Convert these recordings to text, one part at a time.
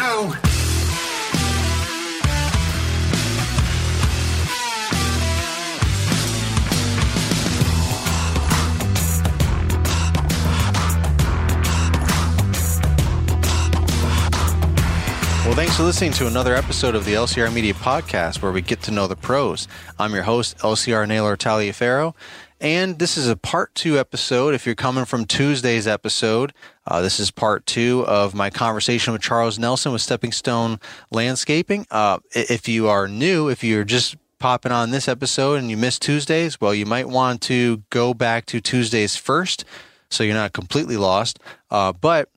Go. Well, thanks for listening to another episode of the LCR Media Podcast where we get to know the pros. I'm your host, LCR Naylor Taliaferro, and this is a part two episode. If you're coming from Tuesday's episode, uh, this is part two of my conversation with Charles Nelson with Stepping Stone Landscaping. Uh, if you are new, if you're just popping on this episode and you missed Tuesdays, well, you might want to go back to Tuesdays first so you're not completely lost. Uh, but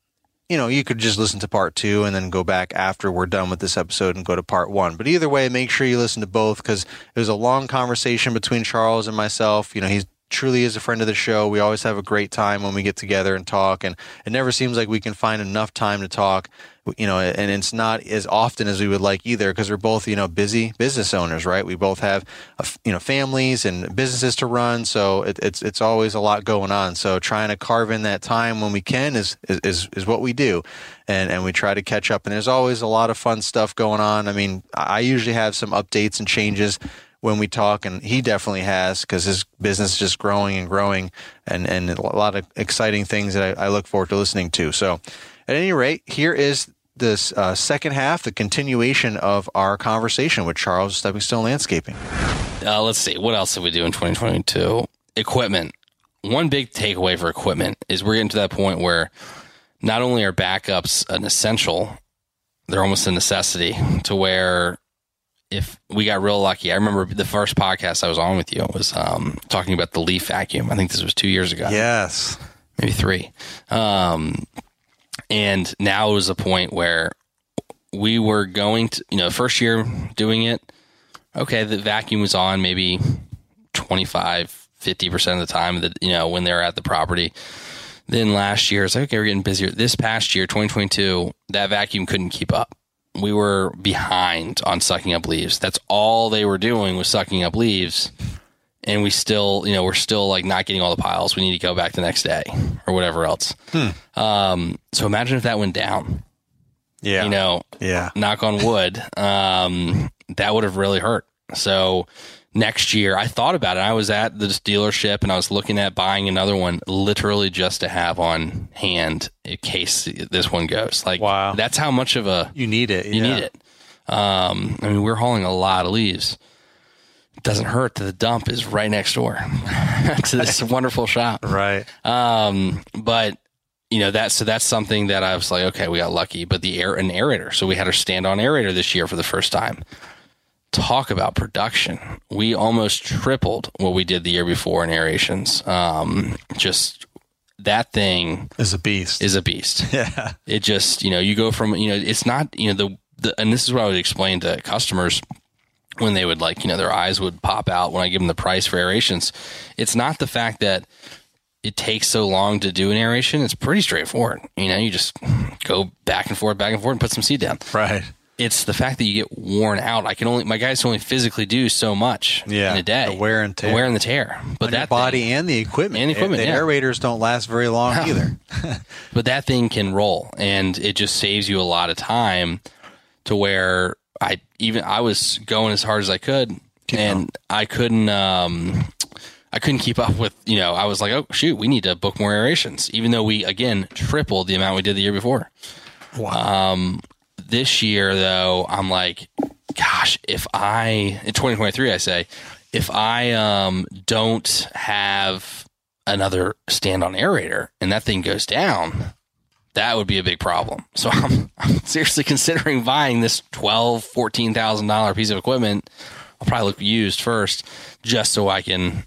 you know, you could just listen to part two and then go back after we're done with this episode and go to part one. But either way, make sure you listen to both because it was a long conversation between Charles and myself. You know, he's truly is a friend of the show. We always have a great time when we get together and talk, and it never seems like we can find enough time to talk. You know, and it's not as often as we would like either because we're both you know busy business owners, right? We both have you know families and businesses to run, so it, it's it's always a lot going on. So trying to carve in that time when we can is is is what we do, and and we try to catch up. And there's always a lot of fun stuff going on. I mean, I usually have some updates and changes when we talk, and he definitely has because his business is just growing and growing, and and a lot of exciting things that I, I look forward to listening to. So, at any rate, here is this uh, second half, the continuation of our conversation with Charles Stepping Stone Landscaping. Uh, let's see, what else did we do in 2022? Equipment. One big takeaway for equipment is we're getting to that point where not only are backups an essential, they're almost a necessity to where if we got real lucky, I remember the first podcast I was on with you was um, talking about the leaf vacuum. I think this was two years ago. Yes, maybe three. Um, and now it was a point where we were going to, you know, first year doing it. Okay, the vacuum was on maybe 25, 50% of the time that, you know, when they're at the property. Then last year, it's like, okay, we're getting busier. This past year, 2022, that vacuum couldn't keep up we were behind on sucking up leaves. That's all they were doing was sucking up leaves. And we still, you know, we're still like not getting all the piles. We need to go back the next day or whatever else. Hmm. Um, so imagine if that went down. Yeah. You know, yeah. Knock on wood. Um, that would have really hurt. So next year. I thought about it. I was at this dealership and I was looking at buying another one literally just to have on hand in case this one goes. Like, wow. that's how much of a you need it. You yeah. need it. Um, I mean, we're hauling a lot of leaves. It doesn't hurt that the dump is right next door to this wonderful shop. Right. Um, but you know that so that's something that I was like, okay, we got lucky. But the air an aerator, so we had our stand on aerator this year for the first time talk about production. We almost tripled what we did the year before in aerations. Um, just that thing is a beast. Is a beast. Yeah. It just, you know, you go from, you know, it's not, you know, the, the and this is what I would explain to customers when they would like, you know, their eyes would pop out when I give them the price for aerations. It's not the fact that it takes so long to do an aeration. It's pretty straightforward. You know, you just go back and forth, back and forth, and put some seed down. Right it's the fact that you get worn out. I can only my guys can only physically do so much yeah, in a day. The wear and tear, the wear and the tear. But On that body thing, and the equipment, and the equipment. The yeah. aerators don't last very long no. either. but that thing can roll, and it just saves you a lot of time. To where I even I was going as hard as I could, keep and. I couldn't. um I couldn't keep up with, you know, I was like, oh, shoot, we need to book more aerations, even though we, again, tripled the amount we did the year before. Wow. Um, this year, though, I'm like, gosh, if I in 2023, I say, if I um, don't have another stand on aerator and that thing goes down, that would be a big problem. So I'm, I'm seriously considering buying this twelve, fourteen thousand dollar piece of equipment. I'll probably look used first, just so I can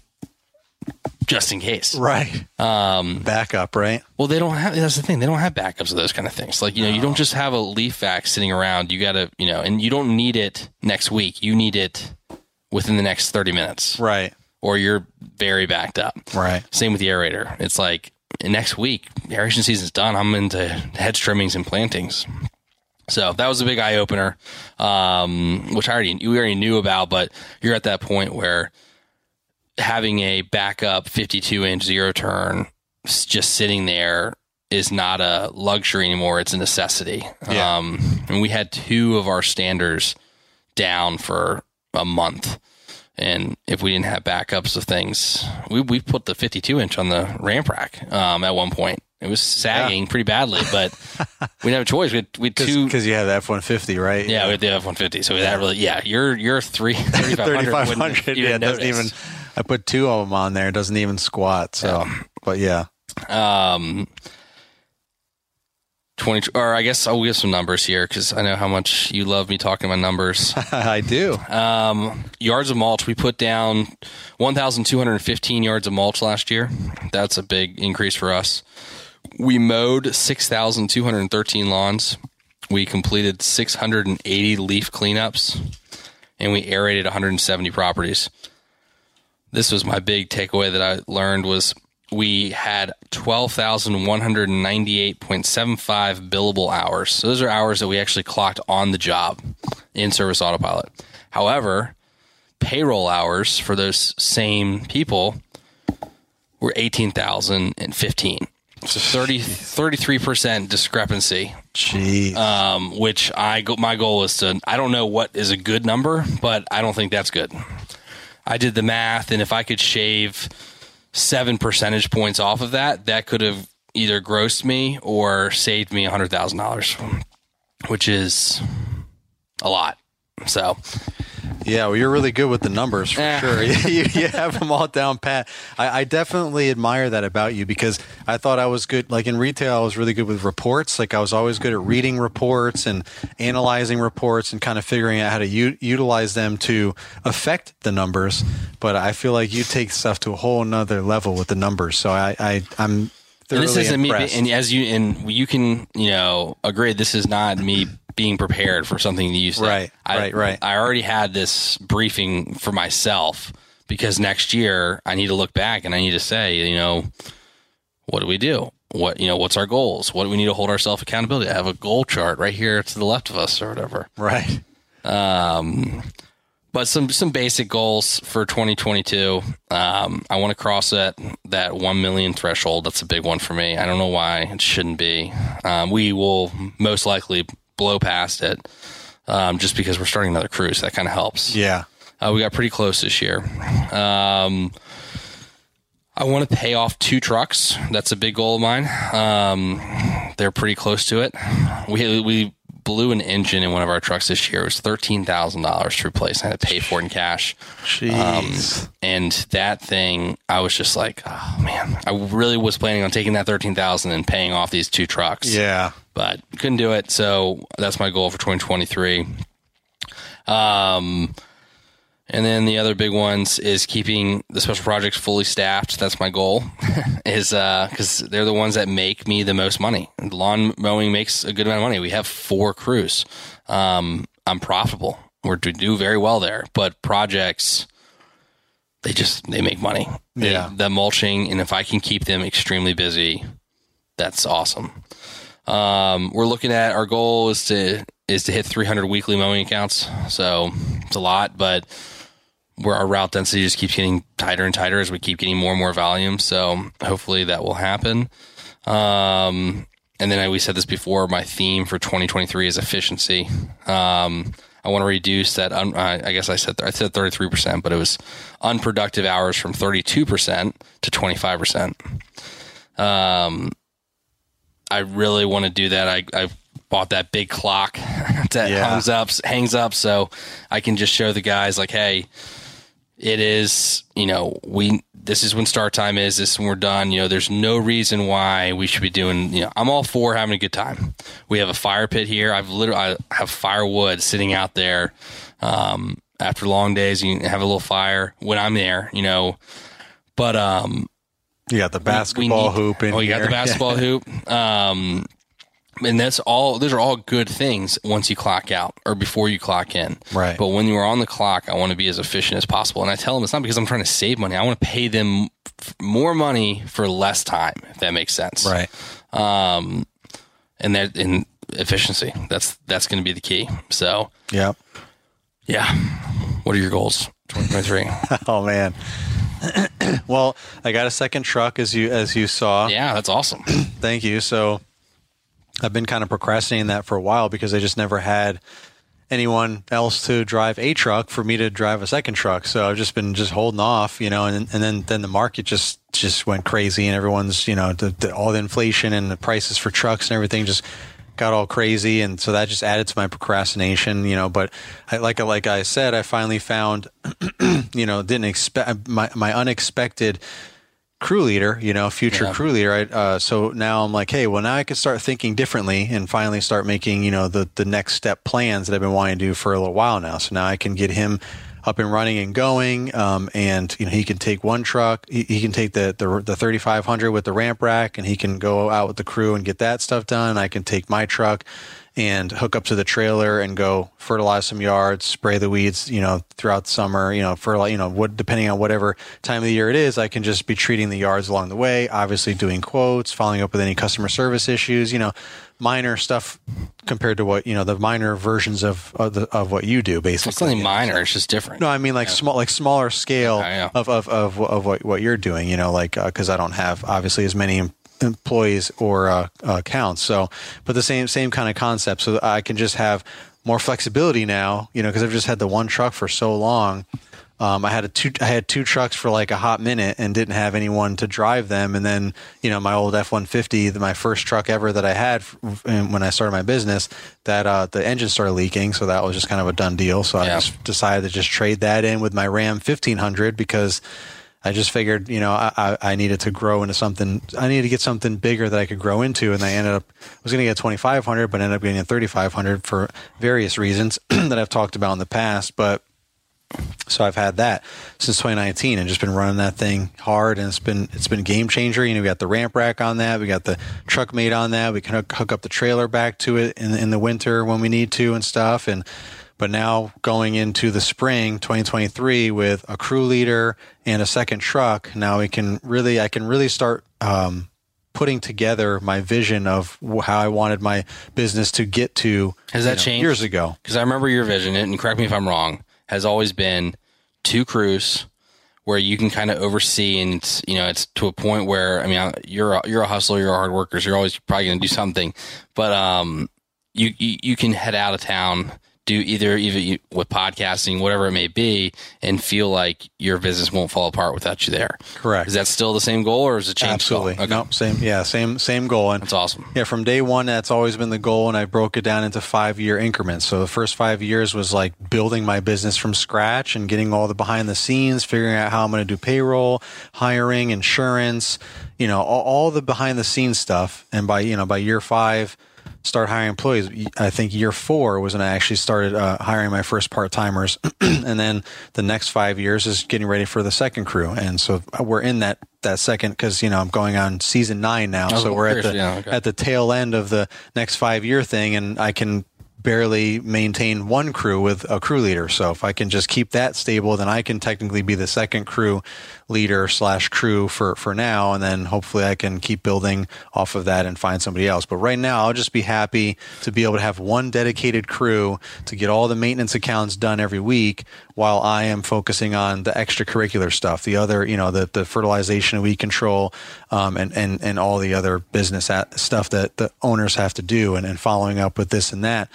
just in case. Right. Um, Backup, right? Well, they don't have. That's the thing. They don't have backups of those kind of things. Like you know, you don't just have a leaf vac sitting around. You got to, you know, and you don't need it next week. You need it within the next thirty minutes, Right. or you're very backed up. Right. Same with the aerator. It's like next week, aeration season's done. I'm into hedge trimmings and plantings. So that was a big eye opener, um, which I already we already knew about. But you're at that point where having a backup 52 inch zero turn just sitting there is not a luxury anymore. It's a necessity. Yeah. Um, and we had two of our standers down for a month. And if we didn't have backups of things, we, we put the 52 inch on the ramp rack um, at one point. It was sagging pretty badly, but we didn't have a choice. We had, we had two. Because you have the F one fifty, right? Yeah, we had the F one fifty. So that really, yeah, you're you're three thirty five hundred. Yeah, it doesn't even. I put two of them on there. It doesn't even squat. So, but yeah, Um, twenty, or I guess I'll give some numbers here because I know how much you love me talking about numbers. I do. Um, yards of mulch, we put down 1,215 yards of mulch last year. That's a big increase for us. We mowed 6,213 lawns. We completed 680 leaf cleanups, and we aerated 170 properties. This was my big takeaway that I learned was we had 12,198.75 billable hours. So those are hours that we actually clocked on the job in service autopilot. However, payroll hours for those same people were 18,015. So 30, 33% discrepancy, Jeez. um, which I go, my goal is to, I don't know what is a good number, but I don't think that's good. I did the math, and if I could shave seven percentage points off of that, that could have either grossed me or saved me $100,000, which is a lot. So, Yeah, well, you're really good with the numbers for sure. you, you have them all down pat. I, I definitely admire that about you because I thought I was good. Like in retail, I was really good with reports. Like I was always good at reading reports and analyzing reports and kind of figuring out how to u- utilize them to affect the numbers. But I feel like you take stuff to a whole nother level with the numbers. So I, I I'm and this isn't me, and as you, and you can, you know, agree, this is not me being prepared for something that you said. Right, I, right, right. I already had this briefing for myself because next year I need to look back and I need to say, you know, what do we do? What you know? What's our goals? What do we need to hold ourselves accountability? I have a goal chart right here to the left of us, or whatever. right. Um, but some some basic goals for 2022. Um, I want to cross that that one million threshold. That's a big one for me. I don't know why it shouldn't be. Um, we will most likely blow past it, um, just because we're starting another cruise. That kind of helps. Yeah. Uh, we got pretty close this year. Um, I want to pay off two trucks. That's a big goal of mine. Um, they're pretty close to it. We we blew an engine in one of our trucks this year. It was thirteen thousand dollars to replace. I had to pay for it in cash. Jeez. And that thing, I was just like, oh man, I really was planning on taking that thirteen thousand and paying off these two trucks yeah. but couldn't do it. So that's my goal for 2023. Um, and then the other big ones is keeping the special projects fully staffed. That's my goal. is uh because they're the ones that make me the most money. Lawn mowing makes a good amount of money. We have four crews. Um, I'm profitable. We're to do very well there, but projects they just they make money. They- Yeah. the mulching, and if I can keep them extremely busy, that's awesome. Um, we're looking at our goal is to is to hit 300 weekly mowing accounts. So it's a lot, but where our route density just keeps getting tighter and tighter as we keep getting more and more volume. So hopefully that will happen. Um, and then I, we said this before. My theme for 2023 is efficiency. Um, I want to reduce that. Un, I I guess I said I said 33 percent, but it was unproductive hours from 32 percent to 25 percent. Um, I really want to do that. I, I bought that big clock that Yeah. hangs up, hangs up, so I can just show the guys like, hey, it is, you know, we this is when start time is. This is when we're done. You know, there's no reason why we should be doing. You know, I'm all for having a good time. We have a fire pit here. I've literally I have firewood sitting out there. Um, after long days, you have a little fire when I'm there. You know, But um, You got the basketball need- hoop in Oh, you got the basketball hoop. Um, and that's all. Those are all good things once you clock out or before you clock in. Right. But when you're on the clock, I want to be as efficient as possible. And I tell them it's not because I'm trying to save money. I want to pay them f- more money for less time. If that makes sense. Right. Um, and that in efficiency. That's that's going to be the key. So Yep. yeah. What are your goals? 2023. Oh man. well, I got a second truck as you as you saw. yeah, that's awesome. Thank you. So I've been kind of procrastinating that for a while because I just never had anyone else to drive a truck for me to drive a second truck. So I've just been just holding off, you know, and and then then the market just just went crazy and everyone's, you know, the, the, all the inflation and the prices for trucks and everything just got all crazy and so that just added to my procrastination, you know, but I, like like I said, I finally found you know, didn't expect my my unexpected crew leader, you know, future Yeah. crew leader. I, uh, so now I'm like, hey, well, now I can start thinking differently and finally start making, you know, the the next step plans that I've been wanting to do for a little while now. So now I can get him up and running and going, um, and you know, he can take one truck, he, he can take the the, the 3500 with the ramp rack, and he can go out with the crew and get that stuff done. I can take my truck and hook up to the trailer and go fertilize some yards, spray the weeds, you know, throughout the summer, you know, fertilize, you know, what, depending on whatever time of the year it is, I can just be treating the yards along the way, obviously doing quotes, following up with any customer service issues, you know, minor stuff compared to what, you know, the minor versions of, of, the, of what you do basically. It's nothing minor. It's just different. No, I mean like small, like smaller scale Okay, yeah. of, of, of, of what, what you're doing, you know, like, uh 'cause I don't have obviously as many employees or, uh, uh, accounts. So, but the same, same kind of concept. So I can just have more flexibility now, you know, cause I've just had the one truck for so long. Um, I had a two, I had two trucks for like a hot minute and didn't have anyone to drive them. And then, you know, my old F-150, my first truck ever that I had f- when I started my business, that, uh, the engine started leaking. So that was just kind of a done deal. So I just decided to just trade that in with my Ram 1500 because I just figured, you know, I, I needed to grow into something. I needed to get something bigger that I could grow into, and I ended up I was going to get a 2500, but ended up getting a 3500 for various reasons that I've talked about in the past. But so I've had that since 2019 and just been running that thing hard and it's been it's been game changer. You know, we got the ramp rack on that, we got the TruckMate on that. We can hook, hook up the trailer back to it in in the winter when we need to and stuff. And but now going into the spring 2023 with a crew leader and a second truck, now we can really I can really start um, putting together my vision of how I wanted my business to get to. Has that you know, changed? years ago? because I remember your vision, and correct me if I'm wrong, has always been two crews where you can kind of oversee, and it's you know it's to a point where I mean you're a, you're a hustler, you're a hard worker, so you're always probably going to do something, but um you, you you can head out of town, do either you, with podcasting, whatever it may be, and feel like your business won't fall apart without you there. Correct. Is that still the same goal, or is it changed? Absolutely. Okay. No, same. Yeah, same same goal. And That's awesome. yeah, from day one, that's always been the goal, and I broke it down into five year increments. So the first five years was like building my business from scratch and getting all the behind the scenes, figuring out how I'm going to do payroll, hiring, insurance, you know, all, all the behind the scenes stuff. And by you know by year five, start hiring employees. I think year four was when I actually started uh, hiring my first part timers, and then the next five years is getting ready for the second crew. And so we're in that that second because you know I'm going on season nine now, Oh, so we're at the yeah, okay. at the tail end of the next five year thing, and I can barely maintain one crew with a crew leader. So if I can just keep that stable, then I can technically be the second crew leader slash crew for, for now. And then hopefully I can keep building off of that and find somebody else. But right now I'll just be happy to be able to have one dedicated crew to get all the maintenance accounts done every week while I am focusing on the extracurricular stuff, the other, you know, the, the fertilization and weed control, um, and, and, and all the other business stuff that the owners have to do and, and following up with this and that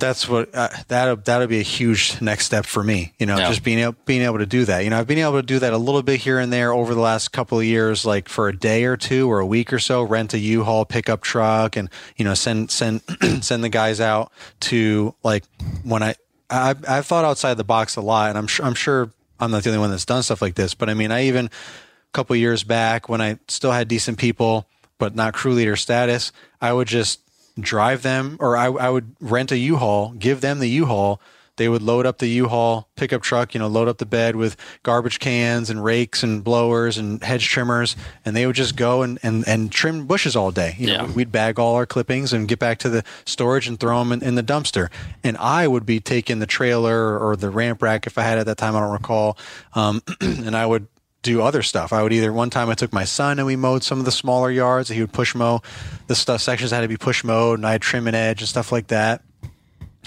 that's what uh, that that'll be a huge next step for me. You know, Yeah. just being able being able to do that. You know, I've been able to do that a little bit here and there over the last couple of years, like for a day or two or a week or so. Rent a U-Haul pickup truck, and you know, send send send the guys out to like when I I I've thought outside the box a lot, and I'm sure I'm sure I'm not the only one that's done stuff like this. But I mean, I even a couple of years back when I still had decent people, but not crew leader status, I would just drive them or I, I would rent a U-Haul, give them the U-Haul. they would load up the U-Haul pickup truck, you know, load up the bed with garbage cans and rakes and blowers and hedge trimmers, and they would just go and, and, and trim bushes all day. You know, Yeah. we'd bag all our clippings and get back to the storage and throw them in, in the dumpster. And I would be taking the trailer or the ramp rack if I had it at that time, I don't recall. Um, and I would do other stuff. I would either one time I took my son and we mowed some of the smaller yards. He would push mow the stuff sections had to be push mowed and I'd trim an edge and stuff like that.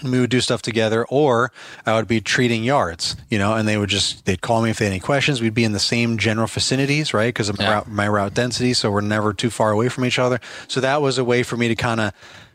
And we would do stuff together, or I would be treating yards, you know, and they would just they'd call me if they had any questions. We'd be in the same general vicinities, right? Because of my, route, my route density, so we're never too far away from each other. So that was a way for me to kind of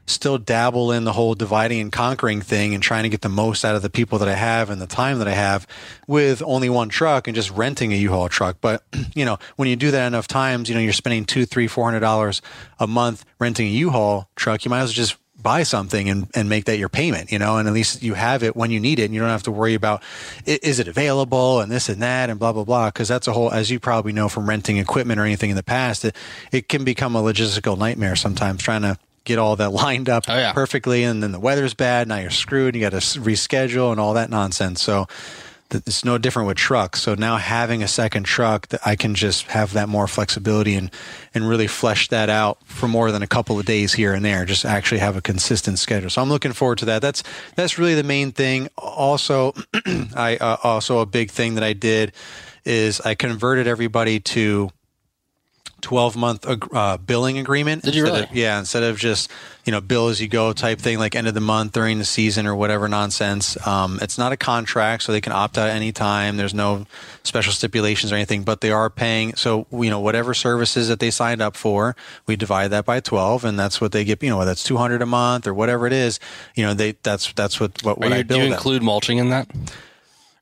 still dabble in the whole dividing and conquering thing and trying to get the most out of the people that I have and the time that I have with only one truck and just renting a U-Haul truck. But you know, when you do that enough times, you know, you're spending two, three, four hundred dollars a month renting a U-Haul truck. You might as well just buy something and, and make that your payment, you know, and at least you have it when you need it and you don't have to worry about is it available and this and that and blah, blah, blah. Cause that's a whole, as you probably know from renting equipment or anything in the past, it, it can become a logistical nightmare sometimes trying to get all that lined up Oh, yeah. perfectly. And then the weather's bad. Now you're screwed. You got to reschedule and all that nonsense. So it's no different with trucks. So now having a second truck that I can just have that more flexibility and, and really flesh that out for more than a couple of days here and there, just actually have a consistent schedule. So I'm looking forward to that. That's, that's really the main thing. Also, I, uh, also a big thing that I did is I converted everybody to 12 month uh, billing agreement. Did you really? of- yeah, instead of just you know bill as you go type thing, like end of the month during the season or whatever nonsense. Um, it's not a contract, so they can opt out anytime. There's no special stipulations or anything, but they are paying. So you know whatever services that they signed up for, we divide that by 12, and that's what they get. You know that's 200 a month or whatever it is. You know they that's that's what what, what Are I you, do bill you them. include mulching in that?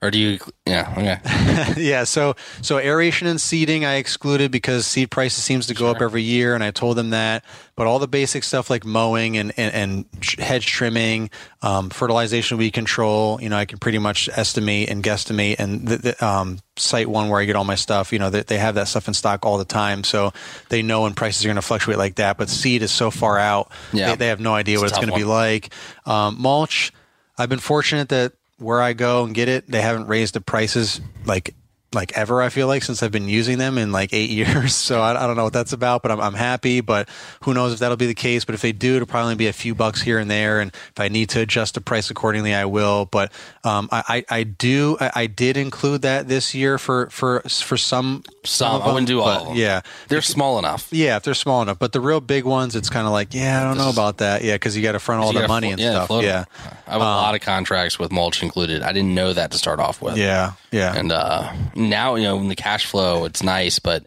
Or do you? Yeah. Okay. yeah, so so aeration and seeding I excluded because seed prices seems to go up every year, and I told them that. But all the basic stuff like mowing and and, and hedge trimming, um, fertilization weed control, you know, I can pretty much estimate and guesstimate. And the, the um, SiteOne where I get all my stuff, you know, they, they have that stuff in stock all the time, so they know when prices are going to fluctuate like that. But seed is so far out, Yeah. they, they have no idea what It's it's going to be like. Um, mulch, I've been fortunate that where I go and get it, they haven't raised the prices like like ever. I feel like since I've been using them in like eight years. So I, I don't know what that's about, but I'm, I'm happy. But who knows if that'll be the case? But if they do, it'll probably be a few bucks here and there. And if I need to adjust the price accordingly, I will. But um, I, I I do I, I did include that this year for for for some Some. I wouldn't do all but of them. Yeah, They're small enough. yeah, if they're small enough. But the real big ones, it's kind of like, yeah, I don't know about that. Yeah, because you got to front all the money flo- and yeah, stuff. float. Yeah, I have a lot of contracts with mulch included. I didn't know that to start off with. yeah, yeah. And uh, now, you know, in the cash flow, it's nice, but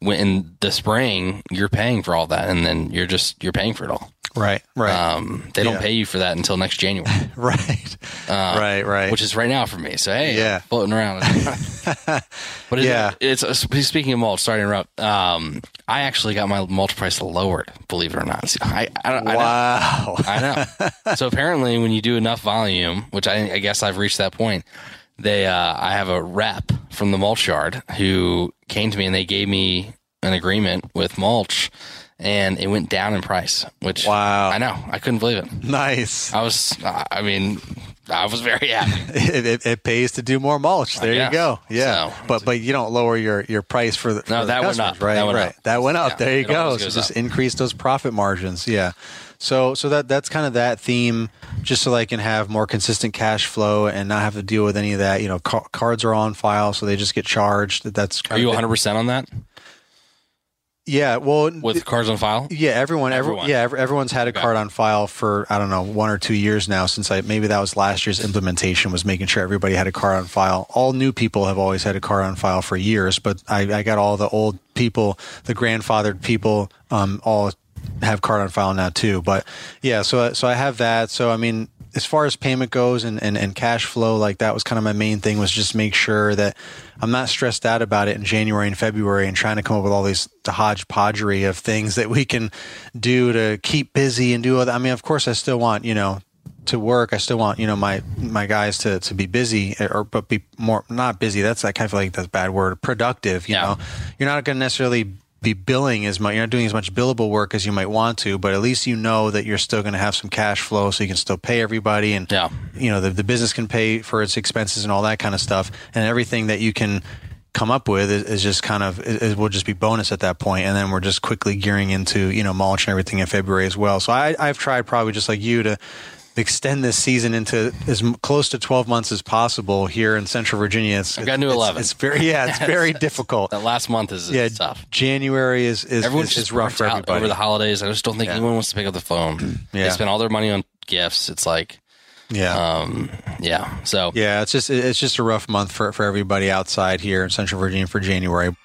when in the spring, you're paying for all that, and then you're just you're paying for it all. right, right, Um, they don't Yeah. pay you for that until next January, right, right, right. Uh, which is right now for me. So hey, Yeah. I'm floating around. but it, Yeah. it's uh, speaking of mulch. Sorry to interrupt. Um, I actually got my mulch price lowered. Believe it or not. See, I, I, don't- I know. wow. I know. so apparently, when you do enough volume, which I, I guess I've reached that point, they uh, I have a rep from the mulch yard who came to me and they gave me an agreement with mulch, and it went down in price. Which Wow. I know I couldn't believe it. nice. I was, I mean, I was very happy. It, it, it pays to do more mulch. There you go. Yeah, So- but but you don't lower your, your price for the for No, the that went customers, up. right? That went right. up. That went up. Yeah, there you go. So just increase those profit margins. Yeah. So so that that's kind of that theme, just so I can have more consistent cash flow and not have to deal with any of that. You know, ca- cards are on file, so they just get charged. That's Are you 100 percent on that Yeah. Well, with cards on file? Yeah, everyone, everyone, Everyone. yeah, every, everyone's had a Okay. card on file for I don't know one or two years now. Since I maybe that was last year's implementation was making sure everybody had a card on file. All new people have always had a card on file for years, but I, I got all the old people, the grandfathered people, um, all have card on file now too. But yeah, so so I have that. So I mean, as far as payment goes and, and, and cash flow, like that was kind of my main thing was just make sure that I'm not stressed out about it in January and February and trying to come up with all these the hodgepodgery of things that we can do to keep busy and do other. I mean, of course, I still want you know to work. I still want you know my my guys to to be busy or but be more not busy. That's I kind of feel like that's a bad word. Productive. You Yeah. know, you're not going to necessarily be billing as much. You're not doing as much billable work as you might want to, but at least you know that you're still going to have some cash flow, so you can still pay everybody, and Yeah. you know the, the business can pay for its expenses and all that kind of stuff, and everything that you can come up with is, is just kind of it, it will just be bonus at that point, and then we're just quickly gearing into you know mulch and everything in February as well. So I, I've tried probably just like you to extend this season into as close to 12 months as possible here in Central Virginia. It's, I've to it's- 11. It's, very yeah, it's very difficult. That last month is, is Yeah, tough. January is is, Everyone's is, just is rough for everybody. over the holidays. I just don't think Yeah. anyone wants to pick up the phone. Yeah. They spend all their money on gifts. It's like, yeah. um, yeah. So Yeah, it's just it's just a rough month for, for everybody outside here in Central Virginia for January.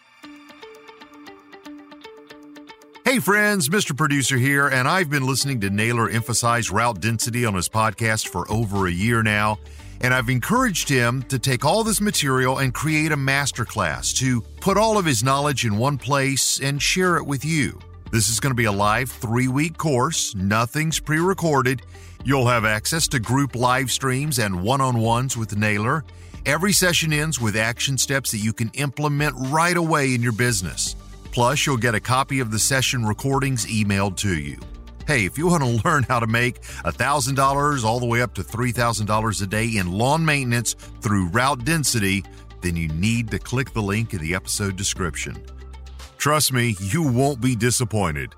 Friends, Mr. Producer here, and I've been listening to Naylor emphasize route density on his podcast for over a year now, and I've encouraged him to take all this material and create a masterclass to put all of his knowledge in one place and share it with you. This is going to be a live three week course, nothing's pre recorded. You'll have access to group live streams and one on ones with Naylor. Every session ends with action steps that you can implement right away in your business. Plus, you'll get a copy of the session recordings emailed to you. Hey, if you want to learn how to make $1,000 all the way up to $3,000 a day in lawn maintenance through route density, then you need to click the link in the episode description. Trust me, you won't be disappointed.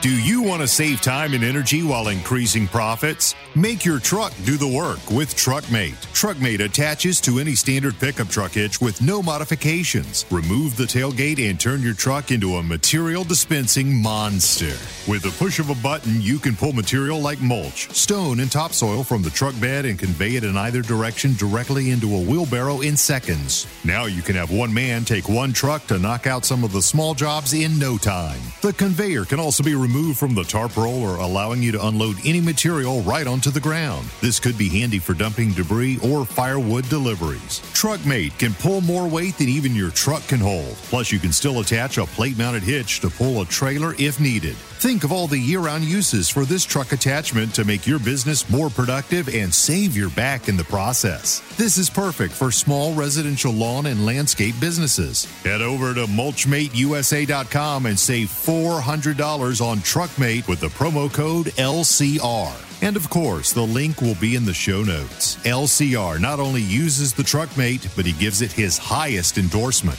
Do you want to save time and energy while increasing profits? Make your truck do the work with TruckMate. TruckMate attaches to any standard pickup truck hitch with no modifications. Remove the tailgate and turn your truck into a material dispensing monster. With the push of a button, you can pull material like mulch, stone, and topsoil from the truck bed and convey it in either direction directly into a wheelbarrow in seconds. Now you can have one man take one truck to knock out some of the small jobs in no time. The conveyor can also be removed from the tarp roller, allowing you to unload any material right onto the ground. This could be handy for dumping debris or firewood deliveries. TruckMate can pull more weight than even your truck can hold. Plus, you can still attach a plate mounted hitch to pull a trailer if needed. Think of all the year round uses for this truck attachment to make your business more productive and save your back in the process. This is perfect for small residential lawn and landscape businesses. Head over to mulchmateusa.com and save $400 on TruckMate with the promo code LCR. And of course, the link will be in the show notes. LCR not only uses the TruckMate, but he gives it his highest endorsement.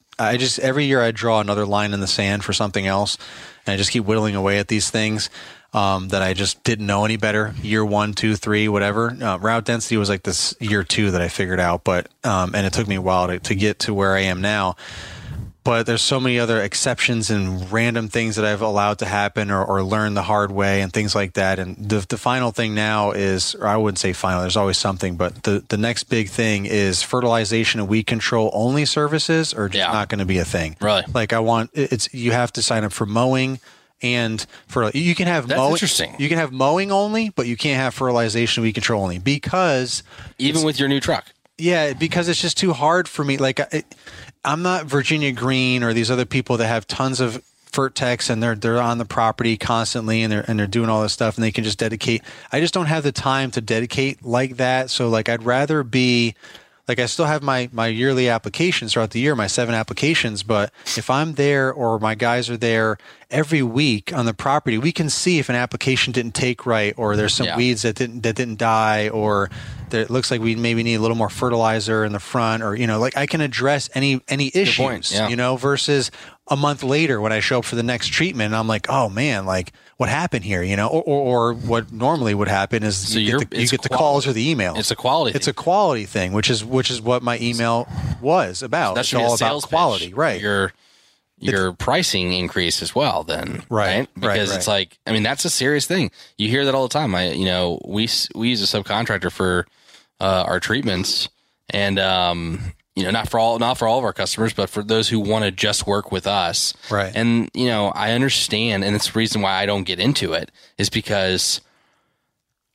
I just every year I draw another line in the sand for something else, and I just keep whittling away at these things um, that I just didn't know any better. Year one, two, three, whatever. Uh, route density was like this year two that I figured out, but um, and it took me a while to, to get to where I am now. But there's so many other exceptions and random things that I've allowed to happen or, or learned the hard way and things like that. And the, the final thing now is, or I wouldn't say final, there's always something, but the, the next big thing is fertilization and weed control only services are just Yeah. not going to be a thing. Really? Like I want, it's, you have to sign up for mowing and for, you can have That's mowing, interesting. you can have mowing only, but you can't have fertilization and weed control only because even with your new truck. yeah, because it's just too hard for me. Like, I, I'm not Virginia Green or these other people that have tons of fert techs and they're they're on the property constantly and they're and they're doing all this stuff and they can just dedicate. I just don't have the time to dedicate like that. So like, I'd rather be like I still have my my yearly applications throughout the year, my seven applications. But if I'm there or my guys are there every week on the property, we can see if an application didn't take right or there's some Yeah. weeds that didn't that didn't die or that it looks like we maybe need a little more fertilizer in the front or you know like I can address any any issues yeah. you know versus a month later when I show up for the next treatment and I'm like oh man like what happened here you know or, or, or what normally would happen is So you get the, you it's get the calls or the emails It's a quality it's thing. a quality thing which is which is what my email was about That it's should a all about quality pitch. right Your your pricing increase as well. Then Right, right, because it's right. like I mean that's a serious thing. You hear that all the time. I you know we we use a subcontractor for uh, our treatments, and um you know, not for all not for all of our customers, but for those who want to just work with us. Right. And you know, I understand, and it's the reason why I don't get into it is because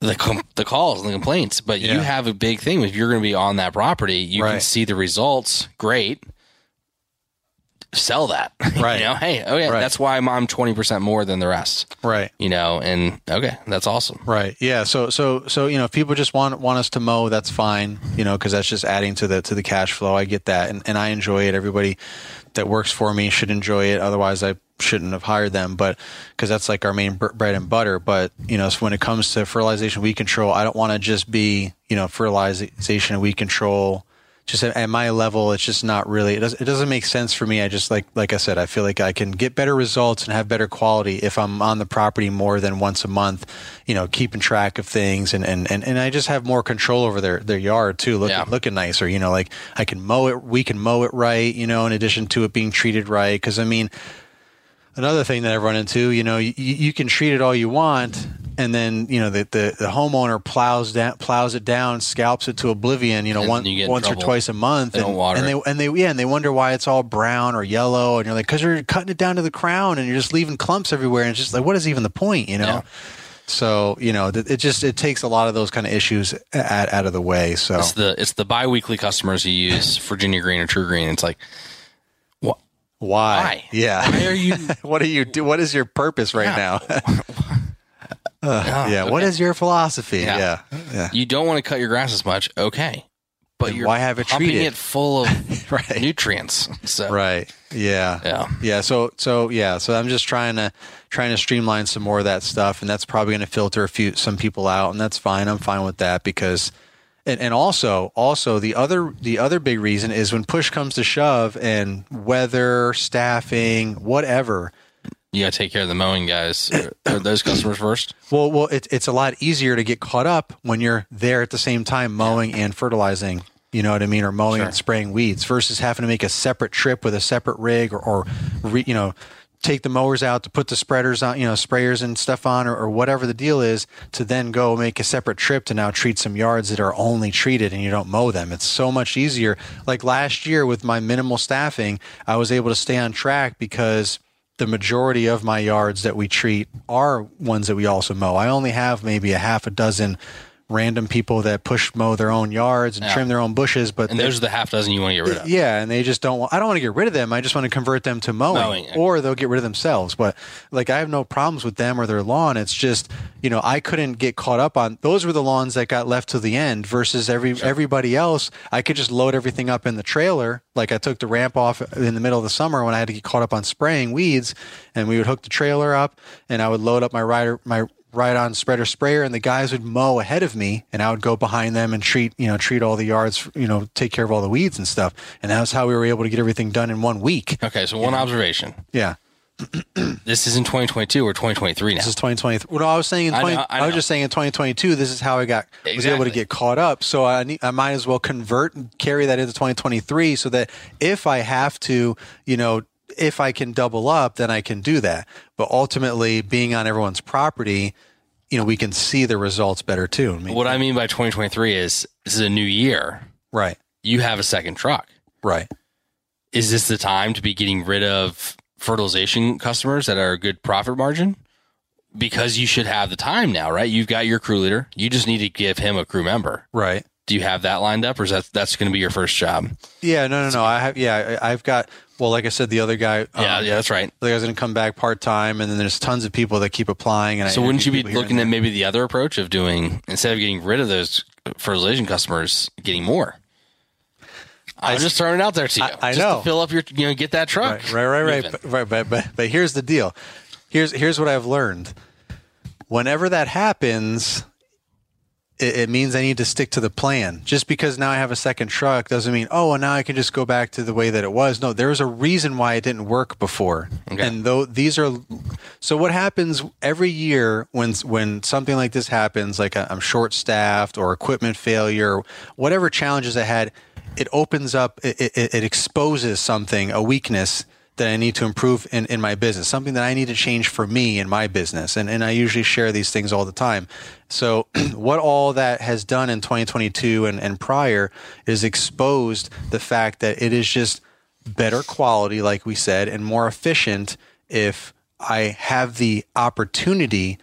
the com- the calls and the complaints. But you have a big thing if you're going to be on that property, you can see the results. Great. Sell that. Right. you know, hey, oh yeah, Right. that's why I'm I'm twenty percent more than the rest. Right. You know, and okay, that's awesome. Right. Yeah. So so so you know, if people just want want us to mow, that's fine. You know, because that's just adding to the to the cash flow. I get that, and and I enjoy it. Everybody that works for me should enjoy it. Otherwise, I shouldn't have hired them. But because that's like our main br- bread and butter. But you know, so when it comes to fertilization weed control, I don't want to just be you know fertilization and weed control. Just at, at my level, it's just not really. It doesn't. It doesn't make sense for me. I just like like I said. I feel like I can get better results and have better quality if I'm on the property more than once a month. You know, keeping track of things and and and, and I just have more control over their their yard too. Looking Yeah. looking nicer. You know, like I can mow it. We can mow it right. You know, in addition to it being treated right. Because I mean, another thing that I've run into, you know, you, you can treat it all you want, and then you know the the, the homeowner plows down, plows it down, scalps it to oblivion. You know, And one, you once or twice a month, They and, and they and they yeah, and they wonder why it's all brown or yellow, and you're like, because you're cutting it down to the crown, and you're just leaving clumps everywhere, and it's just like, what is even the point, you know? Yeah. So you know, it just it takes a lot of those kind of issues out, out of the way. So It's the it's the biweekly customers who use Virginia Green or TruGreen. It's like, why? Why? Yeah. Why are you? what do you do? What is your purpose right Yeah. now? Uh, yeah. What is your philosophy? Yeah. Yeah. Yeah. You don't want to cut your grass as much, okay? But you're why have it pumping treated? it full of Right. nutrients. So Right. Yeah. Yeah. Yeah. So so yeah. So I'm just trying to trying to streamline some more of that stuff, and that's probably going to filter a few some people out, and that's fine. I'm fine with that because. And, and also, also the other the other big reason is when push comes to shove, and weather, staffing, whatever. You got to take care of the mowing guys. or those customers first? Well, well, it, it's a lot easier to get caught up when you're there at the same time mowing and fertilizing. You know what I mean, or mowing Sure. and spraying weeds versus having to make a separate trip with a separate rig, or, or re, you know, take the mowers out to put the spreaders on, you know, sprayers and stuff on, or, or whatever the deal is, to then go make a separate trip to now treat some yards that are only treated and you don't mow them. It's so much easier. Like last year with my minimal staffing, I was able to stay on track because the majority of my yards that we treat are ones that we also mow. I only have maybe a half a dozen random people that push mow their own yards and Yeah. trim their own bushes, but And those are the half dozen you want to get rid of. yeah, and they just don't want. I don't want to get rid of them. I just want to convert them to mowing, Mowing. or they'll get rid of themselves. But like, I have no problems with them or their lawn. It's just you know I couldn't get caught up on. Those were the lawns that got left to the end versus every everybody else. I could just load everything up in the trailer. Like I took the ramp off in the middle of the summer when I had to get caught up on spraying weeds, and we would hook the trailer up, and I would load up my rider my right on spreader sprayer and the guys would mow ahead of me and I would go behind them and treat, you know, treat all the yards, you know, take care of all the weeds and stuff. And that's how we were able to get everything done in one week. Okay, so one observation. Yeah. This is in 2022 or 2023 now. This is 2023. Well, no, I was saying in I 20, know, I, I was just saying in 2022, this is how I got, was able to get caught up. So I need, I might as well convert and carry that into 2023 so that if I have to, you know, if I can double up, then I can do that. But ultimately being on everyone's property, you know, we can see the results better too. I mean, what I mean by 2023 is this is a new year. right, You have a second truck. right. Is this the time to be getting rid of fertilization customers that are a good profit margin? Because you should have the time now, right? You've got your crew leader. You just need to give him a crew member. Right. Do you have that lined up, or is that that's going to be your first job? Yeah, no, no, no. I have, yeah, I've got, well, like I said, the other guy, yeah, um, yeah, that's right. the guy's going to come back part time, and then there's tons of people that keep applying. And I So wouldn't you be looking at maybe the other approach of doing instead of getting rid of those fertilization customers, getting more? I'm I- just throwing it out there to you. I- I just know. To fill up your, you know, get that truck. Right, right, right, right. But, but, but, but here's the deal. Here's here's what I've learned. Whenever that happens, it, it means I need to stick to the plan. Just because now I have a second truck doesn't mean oh, well, now I can just go back to the way that it was. No, there's a reason why it didn't work before. Okay. And though these are, so what happens every year when when something like this happens, like I'm short staffed or equipment failure, whatever challenges I had, it opens up, it, it, it exposes something, a weakness that I need to improve in, in my business, something that I need to change for me in my business. And, and I usually share these things all the time. So what all that has done in 2022 and, and prior is exposed the fact that it is just better quality, like we said, and more efficient if I have the opportunity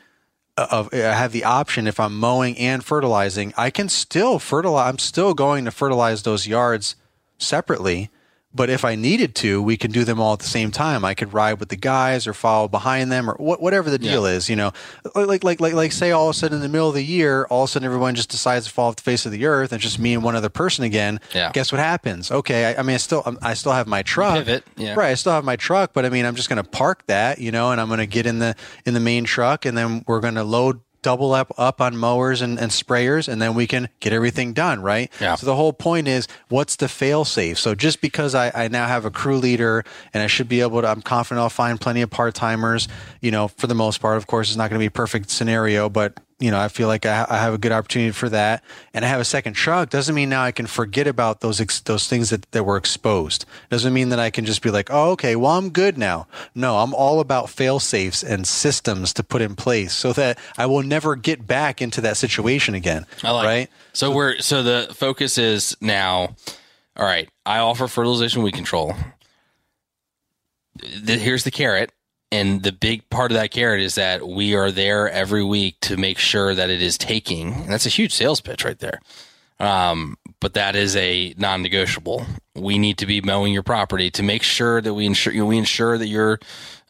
of I have the option if I'm mowing and fertilizing, I can still fertilize. I'm still going to fertilize those yards separately but if I needed to, we can do them all at the same time. I could ride with the guys or follow behind them or wh- whatever the deal yeah. is, you know, like, like, like, like say all of a sudden in the middle of the year, all of a sudden everyone just decides to fall off the face of the earth and just me and one other person again. Yeah. Guess what happens? Okay. I, I mean, I still, I still have my truck. Pivot. Yeah. Right. I still have my truck, but I mean, I'm just going to park that, you know, and I'm going to get in the, in the main truck and then we're going to load double up, up on mowers and, and sprayers, and then we can get everything done, right? Yeah. So the whole point is what's the fail safe? So just because I, I now have a crew leader and I should be able to, I'm confident I'll find plenty of part timers, you know, for the most part, of course, it's not going to be a perfect scenario, but you know, I feel like I, I, have a good opportunity for that, and I have a second truck, doesn't mean now I can forget about those ex- those things that, that were exposed. Doesn't mean that I can just be like, oh, okay, well, I'm good now. No, I'm all about fail safes and systems to put in place so that I will never get back into that situation again. I like right. So we're so the focus is now. All right, I offer fertilization weed control. The, here's the carrot and the big part of that carrot is that we are there every week to make sure that it is taking. And that's a huge sales pitch right there. Um, but that is a non-negotiable. We need to be mowing your property to make sure that we ensure you know, we ensure that your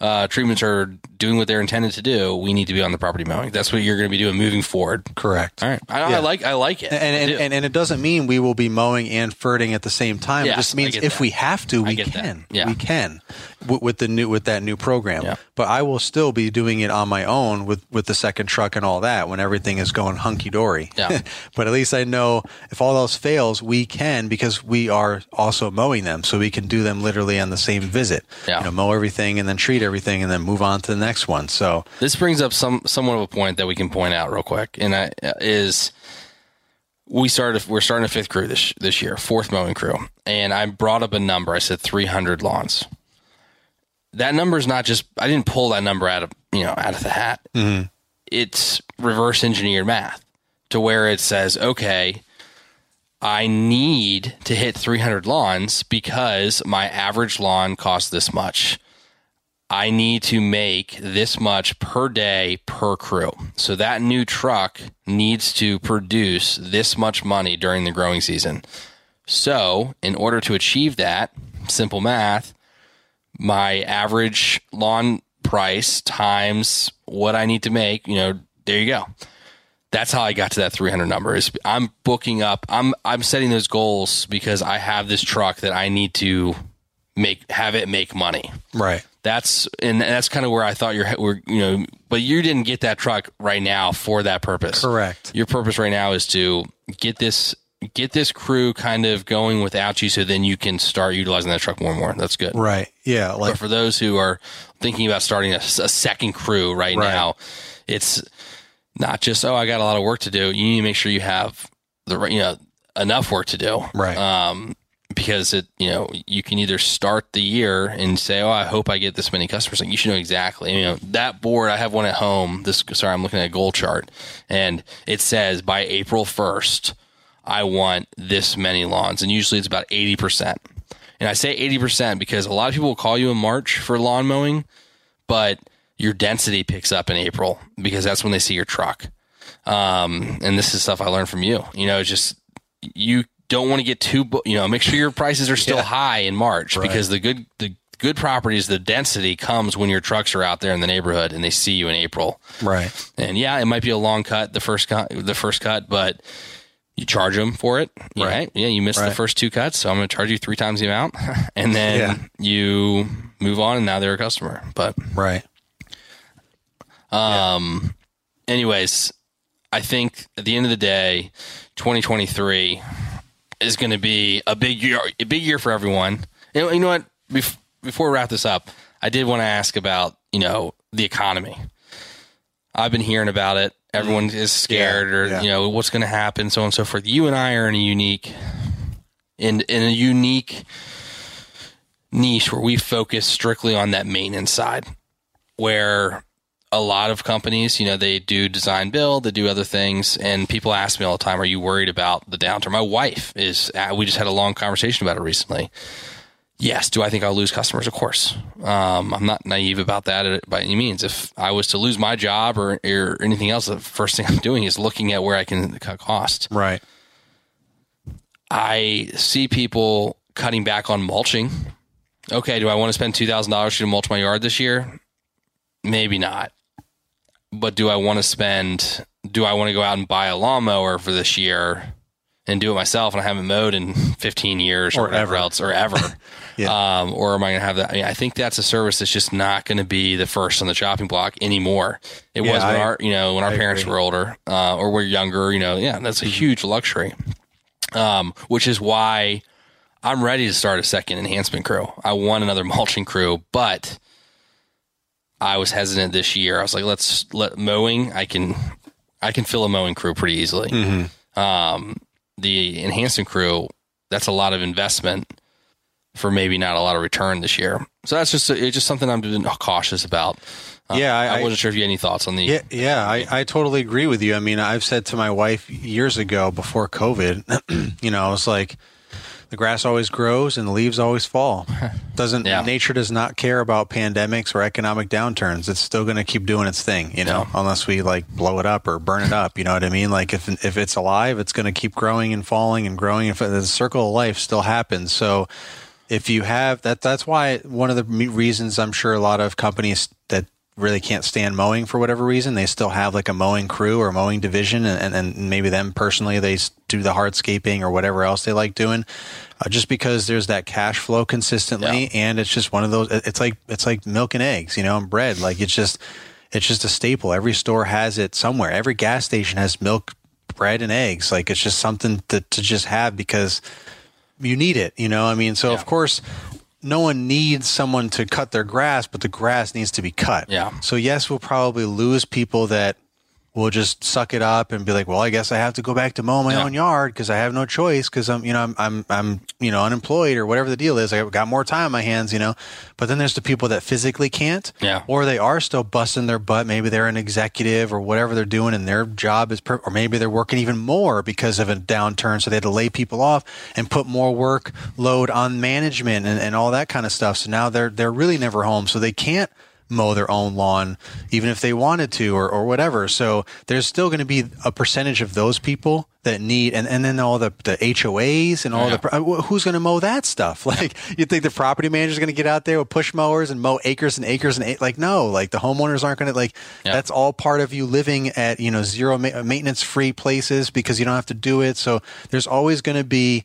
uh, treatments are doing what they're intended to do. We need to be on the property mowing. That's what you're going to be doing moving forward. Correct. All right. I, yeah. I like I like it. And and, and, and, it doesn't mean we will be mowing and ferting at the same time. Yeah, it just means if that. we have to, we can. Yeah. We can with, with, the new with that new program. Yeah. But I will still be doing it on my own with with the second truck and all that when everything is going hunky dory. Yeah. but at least I know if all else fails, we can because we are also mowing them, so we can do them literally on the same visit. Yeah. You know, mow everything and then treat everything and then move on to the next one. So this brings up some somewhat of a point that we can point out real quick, and I, is we started we're starting a fifth crew this this year, fourth mowing crew, and I brought up a number. I said 300 lawns. That number is not just I didn't pull that number out of you know out of the hat. Mm-hmm. It's reverse engineered math to where it says, okay, I need to hit 300 lawns because my average lawn costs this much. I need to make this much per day per crew. So that new truck needs to produce this much money during the growing season. So, in order to achieve that, simple math, my average lawn price times what I need to make, you know, there you go. That's how I got to that 300 number. Is I'm booking up. I'm I'm setting those goals because I have this truck that I need to make have it make money. Right. That's and that's kind of where I thought you're were you know, but you didn't get that truck right now for that purpose. Correct. Your purpose right now is to get this get this crew kind of going without you so then you can start utilizing that truck more and more. That's good. Right. Yeah. Like but for those who are thinking about starting a, a second crew right, right, now, it's not just oh I got a lot of work to do. You need to make sure you have the right, you know enough work to do. Right. Um, because it you know you can either start the year and say oh I hope I get this many customers like you should know exactly you know that board I have one at home this sorry I'm looking at a goal chart and it says by April 1st I want this many lawns and usually it's about 80% and I say 80% because a lot of people will call you in March for lawn mowing but your density picks up in April because that's when they see your truck. Um, and this is stuff I learned from you. You know, just you don't want to get too, you know, make sure your prices are still yeah. high in March right. because the good, the good properties, the density comes when your trucks are out there in the neighborhood and they see you in April. Right. And yeah, it might be a long cut, the first cut, the first cut, but you charge them for it. Right. right? Yeah. You missed right. the first two cuts. So I'm going to charge you three times the amount and then yeah. you move on and now they're a customer, but right. Um, yeah. anyways, I think at the end of the day, 2023 is going to be a big year, a big year for everyone. You know, you know what? Bef- before we wrap this up, I did want to ask about you know the economy. I've been hearing about it. Everyone is scared, yeah, or yeah. you know what's going to happen, so on and so forth. You and I are in a unique, in in a unique niche where we focus strictly on that maintenance side, where a lot of companies, you know, they do design build, they do other things, and people ask me all the time, "Are you worried about the downturn?" My wife is. uh, We just had a long conversation about it recently. Yes. Do I think I'll lose customers? Of course. Um, I'm not naive about that by any means. If I was to lose my job or, or anything else, the first thing I'm doing is looking at where I can cut costs. Right. I see people cutting back on mulching. Okay, do I want to spend two thousand dollars to mulch my yard this year? Maybe not. But do I want to spend? Do I want to go out and buy a lawnmower for this year and do it myself? And I haven't mowed in fifteen years or, Or whatever ever. else, or ever. Yeah. um, or am I going to have that? I, mean, I think that's a service that's just not going to be the first on the chopping block anymore. It Yeah, was when I- our, you know, when our I parents agree. were older uh, or were younger. You know, yeah, that's a huge luxury um, which is why I'm ready to start a second enhancement crew. I want another mulching crew, but I was hesitant this year. I was like, let's let mowing. I can I can fill a mowing crew pretty easily. Um, the enhancement crew, that's a lot of investment for maybe not a lot of return this year. So that's just it's just something I'm being cautious about. Uh, Yeah, I- I, I- wasn't sure if you had any thoughts on the. Yeah, yeah, I, I totally agree with you. I mean, I've said to my wife years ago before COVID, you know, I was like, the grass always grows and the leaves always fall. Doesn't Yeah. nature does not care about pandemics or economic downturns. It's still going to keep doing its thing, you know, unless we like blow it up or burn it up. You know what I mean? Like if if it's alive, it's going to keep growing and falling and growing. If the circle of life still happens, so if you have that that's why one of the reasons i'm sure a lot of companies that really can't stand mowing for whatever reason. They still have like a mowing crew or mowing division and, and, maybe them personally they do the hardscaping or whatever else they like doing uh, just because there's that cash flow consistently and it's just one of those it's like it's like milk and eggs you know and bread. Like it's just it's just a staple. Every store has it somewhere. Every gas station has milk bread and eggs. Like it's just something to, to just have because you need it, you know? I mean, so of course, no one needs someone to cut their grass, but the grass needs to be cut. Yeah. So yes, we'll probably lose people that will just suck it up and be like, well, I guess I have to go back to mow my Yeah. own yard because I have no choice because I'm, you know, I'm, I'm, I'm, you know, unemployed or whatever the deal is. I got more time on my hands, you know. But then there's the people that physically can't, Yeah. or they are still busting their butt. Maybe they're an executive or whatever they're doing, and their job is, per- or maybe they're working even more because of a downturn, so they had to lay people off and put more work load on management and, and all that kind of stuff. So now they're they're really never home, so they can't mow their own lawn even if they wanted to or, or whatever so there's still going to be a percentage of those people that need and, and then all the, the HOAs and all Yeah. the uh, who's going to mow that stuff like you think the property manager's going to get out there with push mowers and mow acres and acres and like no like the homeowners aren't going to like Yeah. that's all part of you living at you know zero ma- maintenance free places because you don't have to do it so there's always going to be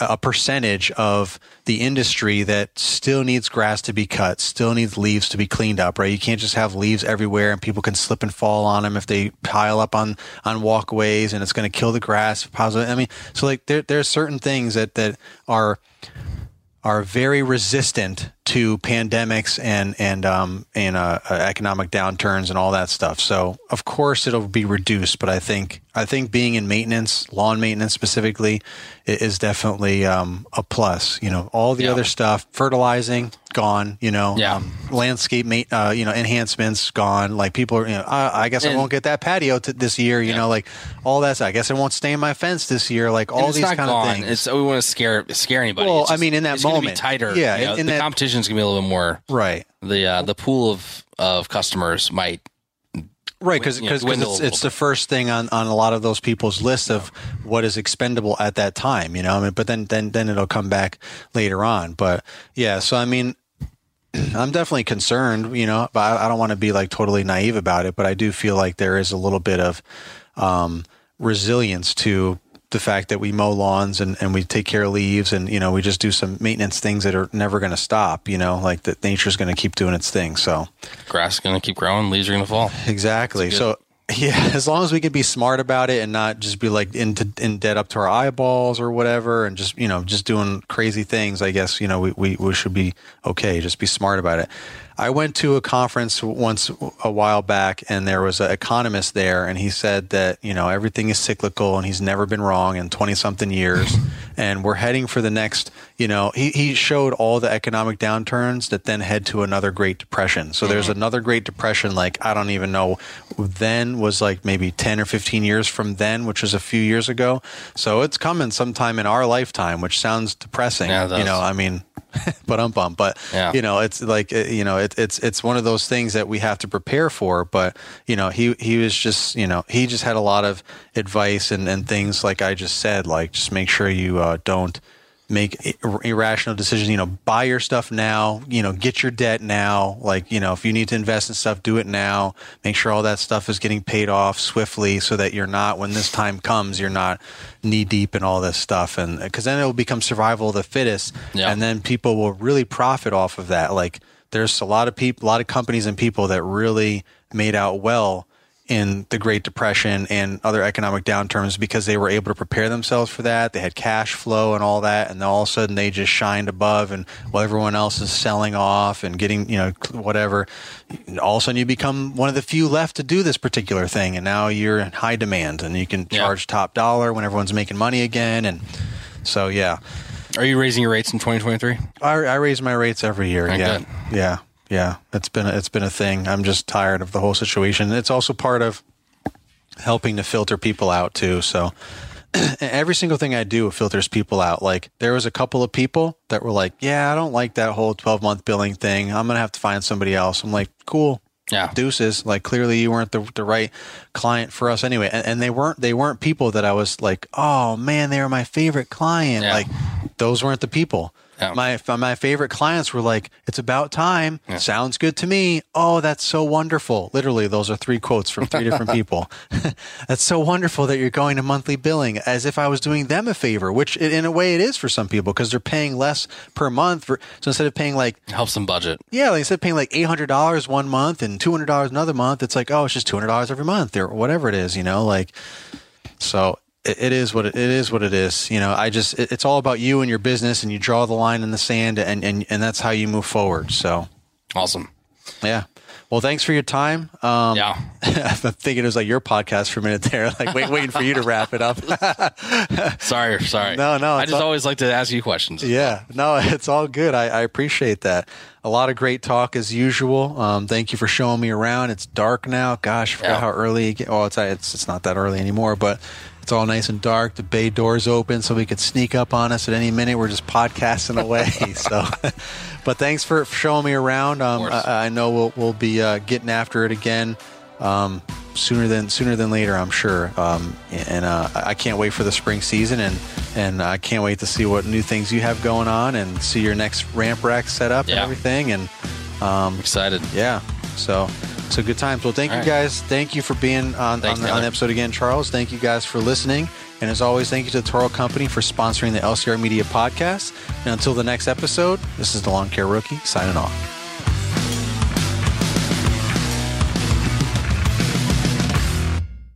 a percentage of the industry that still needs grass to be cut, still needs leaves to be cleaned up, right? You can't just have leaves everywhere and people can slip and fall on them if they pile up on on walkways and it's going to kill the grass. I mean, so like there there are certain things that that are are very resistant to pandemics and and um and uh, uh, economic downturns and all that stuff. So of course it'll be reduced, but I think I think being in maintenance, lawn maintenance specifically, is definitely um, a plus. You know, all the Yeah. other stuff, fertilizing gone. You know, Yeah. um, landscape ma- uh, you know enhancements gone. Like people are, you know, I, I guess I won't get that patio t- this year. You know, like all that. I guess I won't stain my fence this year. Like all these kind gone. of things. It's we want to scare scare anybody. Well, It's I mean, in that it's moment. be tighter. Yeah, you know, in- in the that- competition's gonna be a little bit more. right. The uh, the pool of of customers might Right, because you know, because it's, it's the first thing on, on a lot of those people's list of what is expendable at that time, you know. I mean, but then then then it'll come back later on. But yeah, so I mean, I'm definitely concerned, you know, but I, I don't want to be like totally naive about it. But I do feel like there is a little bit of um, resilience to the fact that we mow lawns and, and we take care of leaves and you know we just do some maintenance things that are never going to stop. You know, like that nature's going to keep doing its thing. So. grass is gonna keep growing, leaves are gonna fall. Exactly. So Yeah, as long as we can be smart about it and not just be like into in debt up to our eyeballs or whatever, and just you know just doing crazy things. I guess you know we we, we should be okay. Just be smart about it. I went to a conference once a while back, and there was an economist there, and he said that you know everything is cyclical, and he's never been wrong in twenty something years, and we're heading for the next. You know, he he showed all the economic downturns that then head to another Great Depression. So there's another Great Depression, like I don't even know. Then was like maybe ten or fifteen years from then, which was a few years ago. So it's coming sometime in our lifetime, which sounds depressing. Yeah, you know, I mean, but um bum. But Yeah. you know, it's like uh, you know, it, it's it's one of those things that we have to prepare for. But you know, he he was just you know he just had a lot of advice and and things like I just said, like just make sure you uh, don't make irrational decisions you know buy your stuff now you know get your debt now like you know if you need to invest in stuff do it now make sure all that stuff is getting paid off swiftly so that you're not when this time comes you're not knee deep in all this stuff and because then it will become survival of the fittest Yeah. and then people will really profit off of that like there's a lot of people a lot of companies and people that really made out well in the Great Depression and other economic downturns because they were able to prepare themselves for that. They had cash flow and all that, and then all of a sudden they just shined above, and while everyone else is selling off and getting, you know, whatever, all of a sudden you become one of the few left to do this particular thing, and now you're in high demand, and you can Yeah. charge top dollar when everyone's making money again, and so yeah, Are you raising your rates in 2023? I, I raise my rates every year. Yeah, yeah, yeah. It's been a, it's been a thing. I'm just tired of the whole situation. It's also part of helping to filter people out too. So every single thing I do filters people out. Like there was a couple of people that were like, "Yeah, I don't like that whole 12 month billing thing. I'm gonna have to find somebody else." I'm like, "Cool." Yeah. deuces like clearly you weren't the, the right client for us anyway and, and they weren't they weren't people that i was like oh man they were my favorite client Yeah. like those weren't the people Yeah. my my favorite clients were like it's about time sounds good to me oh that's so wonderful literally those are three quotes from three different people that's so wonderful that you're going to monthly billing as if i was doing them a favor which in a way it is for some people because they're paying less per month for so instead of paying like Helps them budget. yeah, like instead of paying like eight hundred dollars one month and two hundred dollars another month, it's like oh, it's just two hundred dollars every month or whatever it is, you know. Like, so it, is what it, it is. What it is, you know. I just it, it's all about you and your business, and you draw the line in the sand, and and and that's how you move forward. So Awesome. yeah. Well, thanks for your time. Um, Yeah. I'm thinking it was like your podcast for a minute there, like wait, waiting for you to wrap it up. Sorry, sorry. No, no, I just all- always like to ask you questions. Yeah, no, it's all good. I, I appreciate that. A lot of great talk as usual. Um, thank you for showing me around. It's dark now. Gosh, I forgot Yeah. how early. Oh, it's it's it's not that early anymore, but it's all nice and dark. The bay doors open, so we could sneak up on us at any minute. We're just podcasting away. so, but thanks for showing me around. Um. I, I know we'll we'll be uh, getting after it again. Um, sooner than sooner than later, I'm sure. Um, and uh, I can't wait for the spring season, and and I can't wait to see what new things you have going on, and see your next ramp rack set up and everything. And Excited. yeah, so so good times. Well, thank All you right. guys. Thank you for being on Thanks, on, the, on the episode again, Charles. Thank you guys for listening. And as always, thank you to the Toro Company for sponsoring the LCR Media podcast. And until the next episode, this is the Lawn Care Rookie signing off.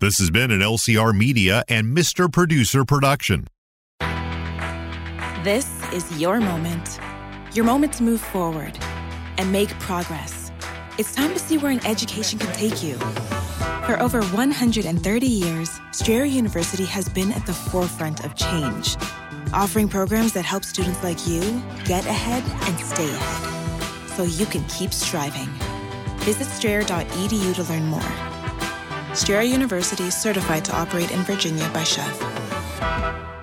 This has been an LCR Media and Mr. Producer production. This is your moment. Your moment to move forward and make progress. It's time to see where an education can take you. For over 130 years, Strayer University has been at the forefront of change, offering programs that help students like you get ahead and stay ahead so you can keep striving. Visit strayer.edu to learn more. Strayer University is certified to operate in Virginia by SCHEV.